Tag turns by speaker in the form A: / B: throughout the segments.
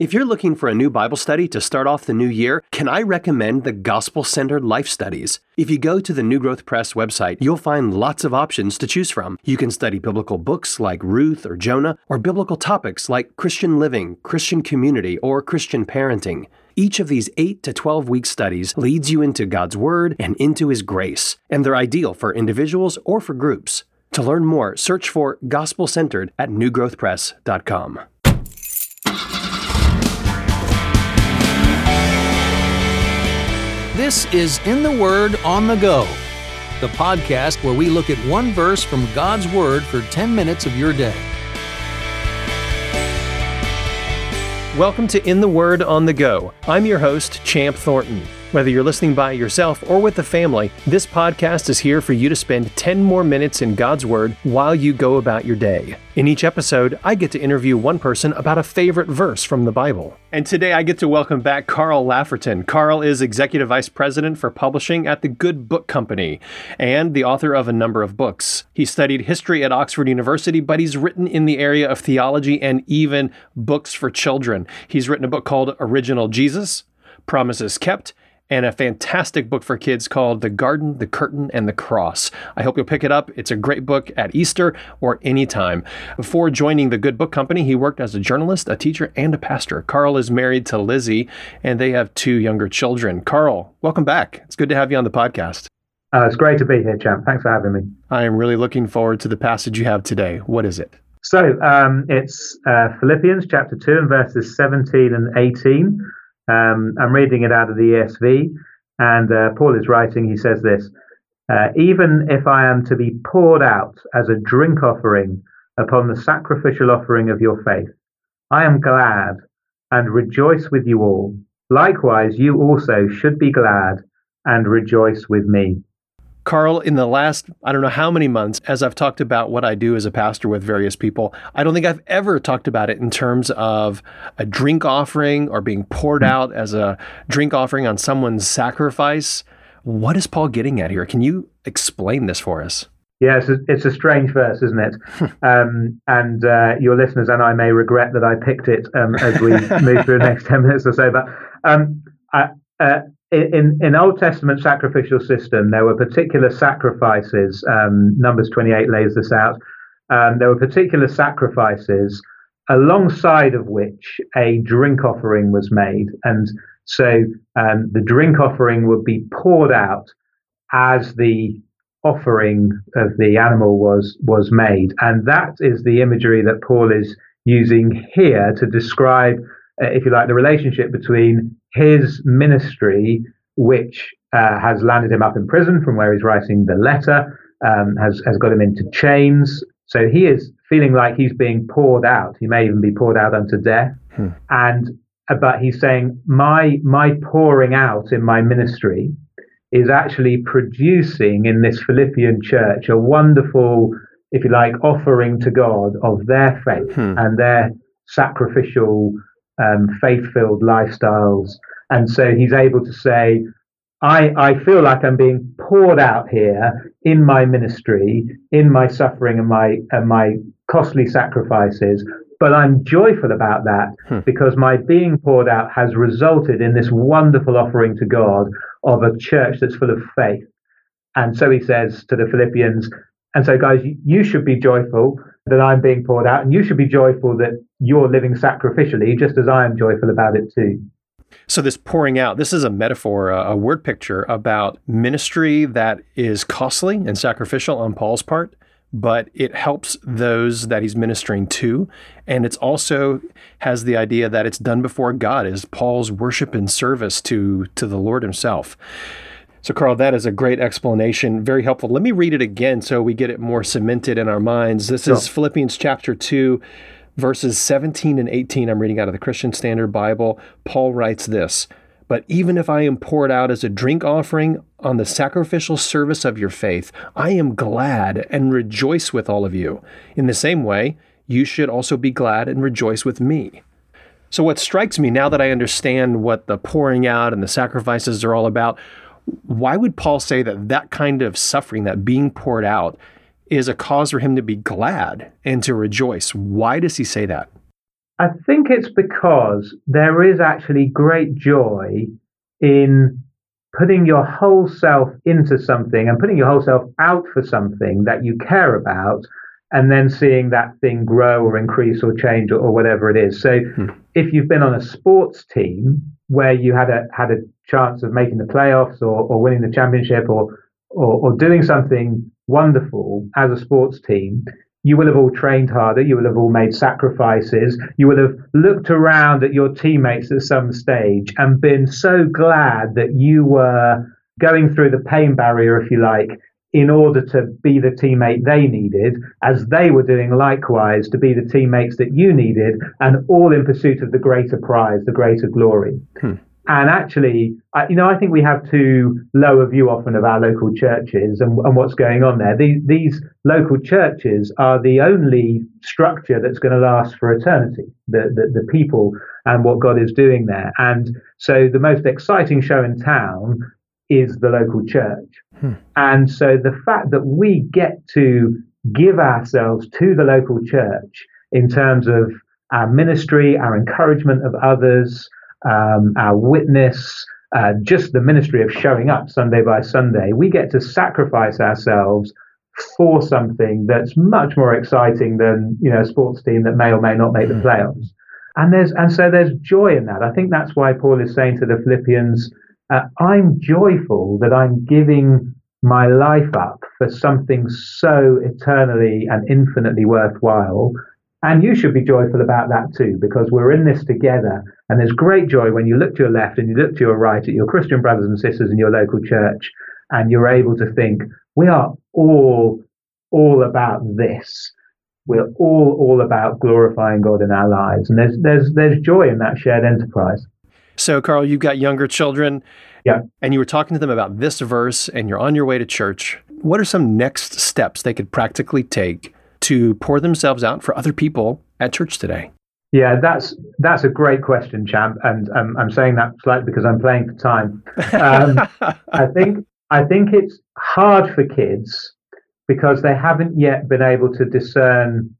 A: If you're looking for a new Bible study to start off the new year, can I recommend the Gospel Centered Life Studies? If you go to the New Growth Press website, you'll find lots of options to choose from. You can study biblical books like Ruth or Jonah, or biblical topics like Christian living, Christian community, or Christian parenting. Each of these 8 to 12 week studies leads you into God's Word and into His grace, and they're ideal for individuals or for groups. To learn more, search for Gospel Centered at newgrowthpress.com.
B: This is In the Word on the Go, the podcast where we look at one verse from God's Word for 10 minutes of your day.
A: Welcome to In the Word on the Go. I'm your host, Champ Thornton. Whether you're listening by yourself or with the family, this podcast is here for you to spend 10 more minutes in God's Word while you go about your day. In each episode, I get to interview one person about a favorite verse from the Bible. And today I get to welcome back Carl Laferton. Carl is Executive Vice President for Publishing at the Good Book Company and the author of a number of books. He studied history at Oxford University, but he's written in the area of theology and even books for children. He's written a book called Original Jesus, Promises Kept, and a fantastic book for kids called The Garden, the Curtain, and the Cross. I hope you'll pick it up. It's a great book at Easter or anytime. Before joining the Good Book Company, he worked as a journalist, a teacher, and a pastor. Carl is married to Lizzie, and they have two younger children. Carl, welcome back. It's good to have you on the podcast.
C: Uh, it's great to be here, Champ. Thanks for having me.
A: I am really looking forward to the passage you have today. What is it?
C: So um, it's uh, Philippians chapter 2 and verses 17 and 18. Um, I'm reading it out of the ESV, and uh, Paul is writing. He says this uh, Even if I am to be poured out as a drink offering upon the sacrificial offering of your faith, I am glad and rejoice with you all. Likewise, you also should be glad and rejoice with me.
A: Carl, in the last, I don't know how many months, as I've talked about what I do as a pastor with various people, I don't think I've ever talked about it in terms of a drink offering or being poured hmm. out as a drink offering on someone's sacrifice. What is Paul getting at here? Can you explain this for us?
C: Yeah, it's a, it's a strange verse, isn't it? um, and uh, your listeners and I may regret that I picked it um, as we move through the next 10 minutes or so. But um, I, uh, in in Old Testament sacrificial system, there were particular sacrifices. Um, Numbers 28 lays this out. Um, there were particular sacrifices alongside of which a drink offering was made, and so um, the drink offering would be poured out as the offering of the animal was was made, and that is the imagery that Paul is using here to describe, uh, if you like, the relationship between his ministry, which uh, has landed him up in prison from where he's writing the letter, um, has has got him into chains. So he is feeling like he's being poured out. He may even be poured out unto death. Hmm. And uh, but he's saying my my pouring out in my ministry is actually producing in this Philippian church a wonderful, if you like, offering to God of their faith hmm. and their sacrificial um, faith filled lifestyles. And so he's able to say, I, I feel like I'm being poured out here in my ministry, in my suffering and my, and my costly sacrifices, but I'm joyful about that hmm. because my being poured out has resulted in this wonderful offering to God of a church that's full of faith. And so he says to the Philippians, and so guys, you should be joyful that I'm being poured out, and you should be joyful that you're living sacrificially, just as I am joyful about it too.
A: So, this pouring out, this is a metaphor, a, word picture about ministry that is costly and sacrificial on Paul's part, but it helps those that he's ministering to. And it's also has the idea that it's done before God, is Paul's worship and service to, to the Lord himself. So, Carl, that is a great explanation. Very helpful. Let me read it again so we get it more cemented in our minds. This sure. is Philippians chapter 2, verses 17 and 18. I'm reading out of the Christian Standard Bible. Paul writes this But even if I am poured out as a drink offering on the sacrificial service of your faith, I am glad and rejoice with all of you. In the same way, you should also be glad and rejoice with me. So, what strikes me now that I understand what the pouring out and the sacrifices are all about, why would Paul say that that kind of suffering, that being poured out, is a cause for him to be glad and to rejoice? Why does he say that?
C: I think it's because there is actually great joy in putting your whole self into something and putting your whole self out for something that you care about and then seeing that thing grow or increase or change or, or whatever it is. So hmm. if you've been on a sports team where you had a had a chance of making the playoffs or, or winning the championship or, or or doing something wonderful as a sports team, you will have all trained harder. You will have all made sacrifices. You will have looked around at your teammates at some stage and been so glad that you were going through the pain barrier, if you like, in order to be the teammate they needed, as they were doing likewise to be the teammates that you needed, and all in pursuit of the greater prize, the greater glory. Hmm. And actually, I, you know, I think we have too low a view often of our local churches and, and what's going on there. These, these local churches are the only structure that's going to last for eternity. The, the, the people and what God is doing there. And so the most exciting show in town is the local church. Hmm. And so the fact that we get to give ourselves to the local church in terms of our ministry, our encouragement of others, um, our witness, uh, just the ministry of showing up Sunday by Sunday, we get to sacrifice ourselves for something that's much more exciting than you know a sports team that may or may not make the hmm. playoffs. And there's and so there's joy in that. I think that's why Paul is saying to the Philippians, uh, "I'm joyful that I'm giving my life up for something so eternally and infinitely worthwhile." And you should be joyful about that too, because we're in this together. And there's great joy when you look to your left and you look to your right at your Christian brothers and sisters in your local church, and you're able to think, we are all, all about this. We're all, all about glorifying God in our lives. And there's, there's, there's joy in that shared enterprise.
A: So, Carl, you've got younger children.
C: Yeah.
A: And you were talking to them about this verse, and you're on your way to church. What are some next steps they could practically take to pour themselves out for other people at church today?
C: Yeah, that's that's a great question, champ, and um, I'm saying that slightly because I'm playing for time. Um, I think I think it's hard for kids because they haven't yet been able to discern.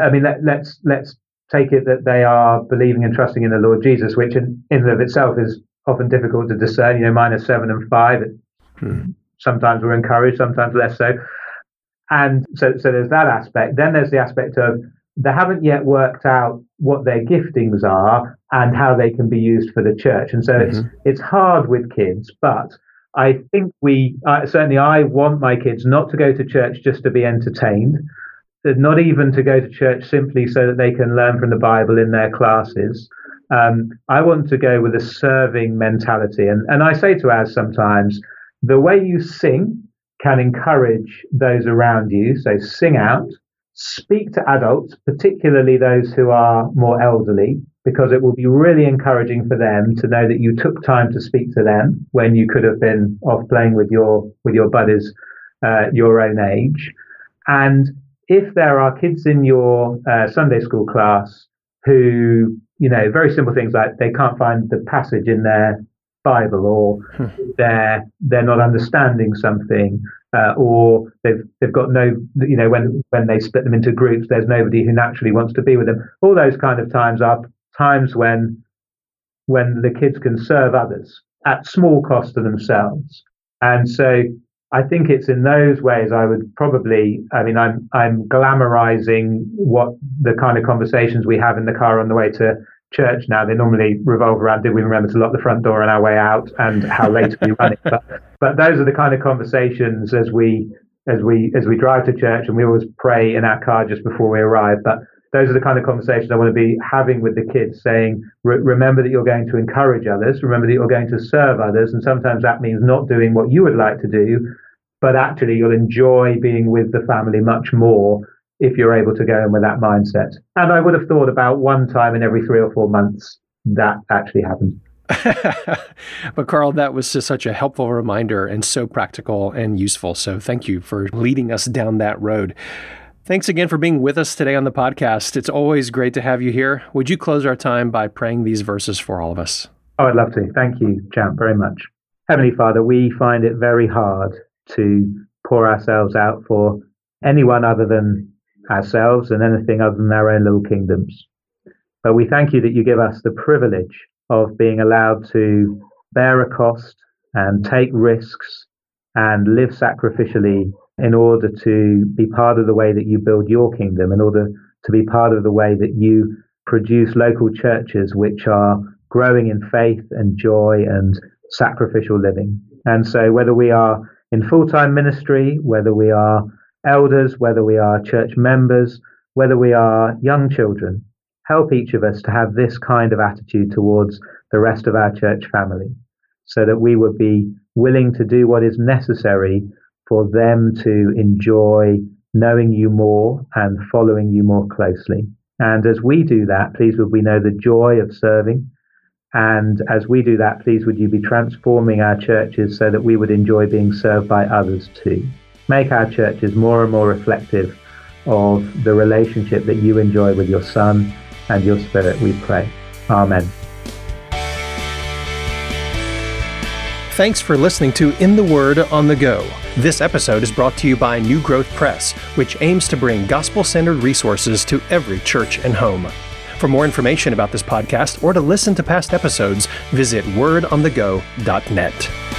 C: I mean, let, let's let's take it that they are believing and trusting in the Lord Jesus, which in, in and of itself is often difficult to discern. You know, seven and five. Hmm. Sometimes we're encouraged, sometimes less so. And so, so there's that aspect. Then there's the aspect of they haven't yet worked out what their giftings are and how they can be used for the church. And so mm-hmm. it's it's hard with kids, but I think we uh, certainly I want my kids not to go to church just to be entertained, not even to go to church simply so that they can learn from the Bible in their classes. Um, I want to go with a serving mentality, and and I say to us sometimes, the way you sing can encourage those around you. So sing out, speak to adults, particularly those who are more elderly, because it will be really encouraging for them to know that you took time to speak to them when you could have been off playing with your with your buddies uh, your own age. And if there are kids in your uh, Sunday school class who, you know, very simple things like they can't find the passage in their Bible, or hmm. they're they're not understanding something, uh, or they've they've got no, you know, when when they split them into groups, there's nobody who naturally wants to be with them. All those kind of times are times when when the kids can serve others at small cost to themselves, and so I think it's in those ways I would probably. I mean, I'm I'm glamorizing what the kind of conversations we have in the car on the way to church now, they normally revolve around did we remember to lock the front door on our way out and how late are we running? But but those are the kind of conversations as we as we as we drive to church and we always pray in our car just before we arrive. But those are the kind of conversations I want to be having with the kids, saying, remember that you're going to encourage others, remember that you're going to serve others, and sometimes that means not doing what you would like to do, but actually you'll enjoy being with the family much more if you're able to go in with that mindset. And I would have thought about one time in every three or four months that actually happened.
A: but Carl, that was just such a helpful reminder and so practical and useful. So thank you for leading us down that road. Thanks again for being with us today on the podcast. It's always great to have you here. Would you close our time by praying these verses for all of us?
C: Oh, I'd love to. Thank you, Champ, very much. Heavenly Father, we find it very hard to pour ourselves out for anyone other than ourselves and anything other than our own little kingdoms. But we thank you that you give us the privilege of being allowed to bear a cost and take risks and live sacrificially in order to be part of the way that you build your kingdom, in order to be part of the way that you produce local churches which are growing in faith and joy and sacrificial living. And so, whether we are in full time ministry, whether we are elders, whether we are church members, whether we are young children, help each of us to have this kind of attitude towards the rest of our church family so that we would be willing to do what is necessary for them to enjoy knowing you more and following you more closely. And as we do that, please would we know the joy of serving. And as we do that, please would you be transforming our churches so that we would enjoy being served by others too. Make our churches more and more reflective of the relationship that you enjoy with your Son and your Spirit, we pray. Amen.
A: Thanks for listening to In the Word on the Go. This episode is brought to you by New Growth Press, which aims to bring gospel centered resources to every church and home. For more information about this podcast or to listen to past episodes, visit wordonthego.net.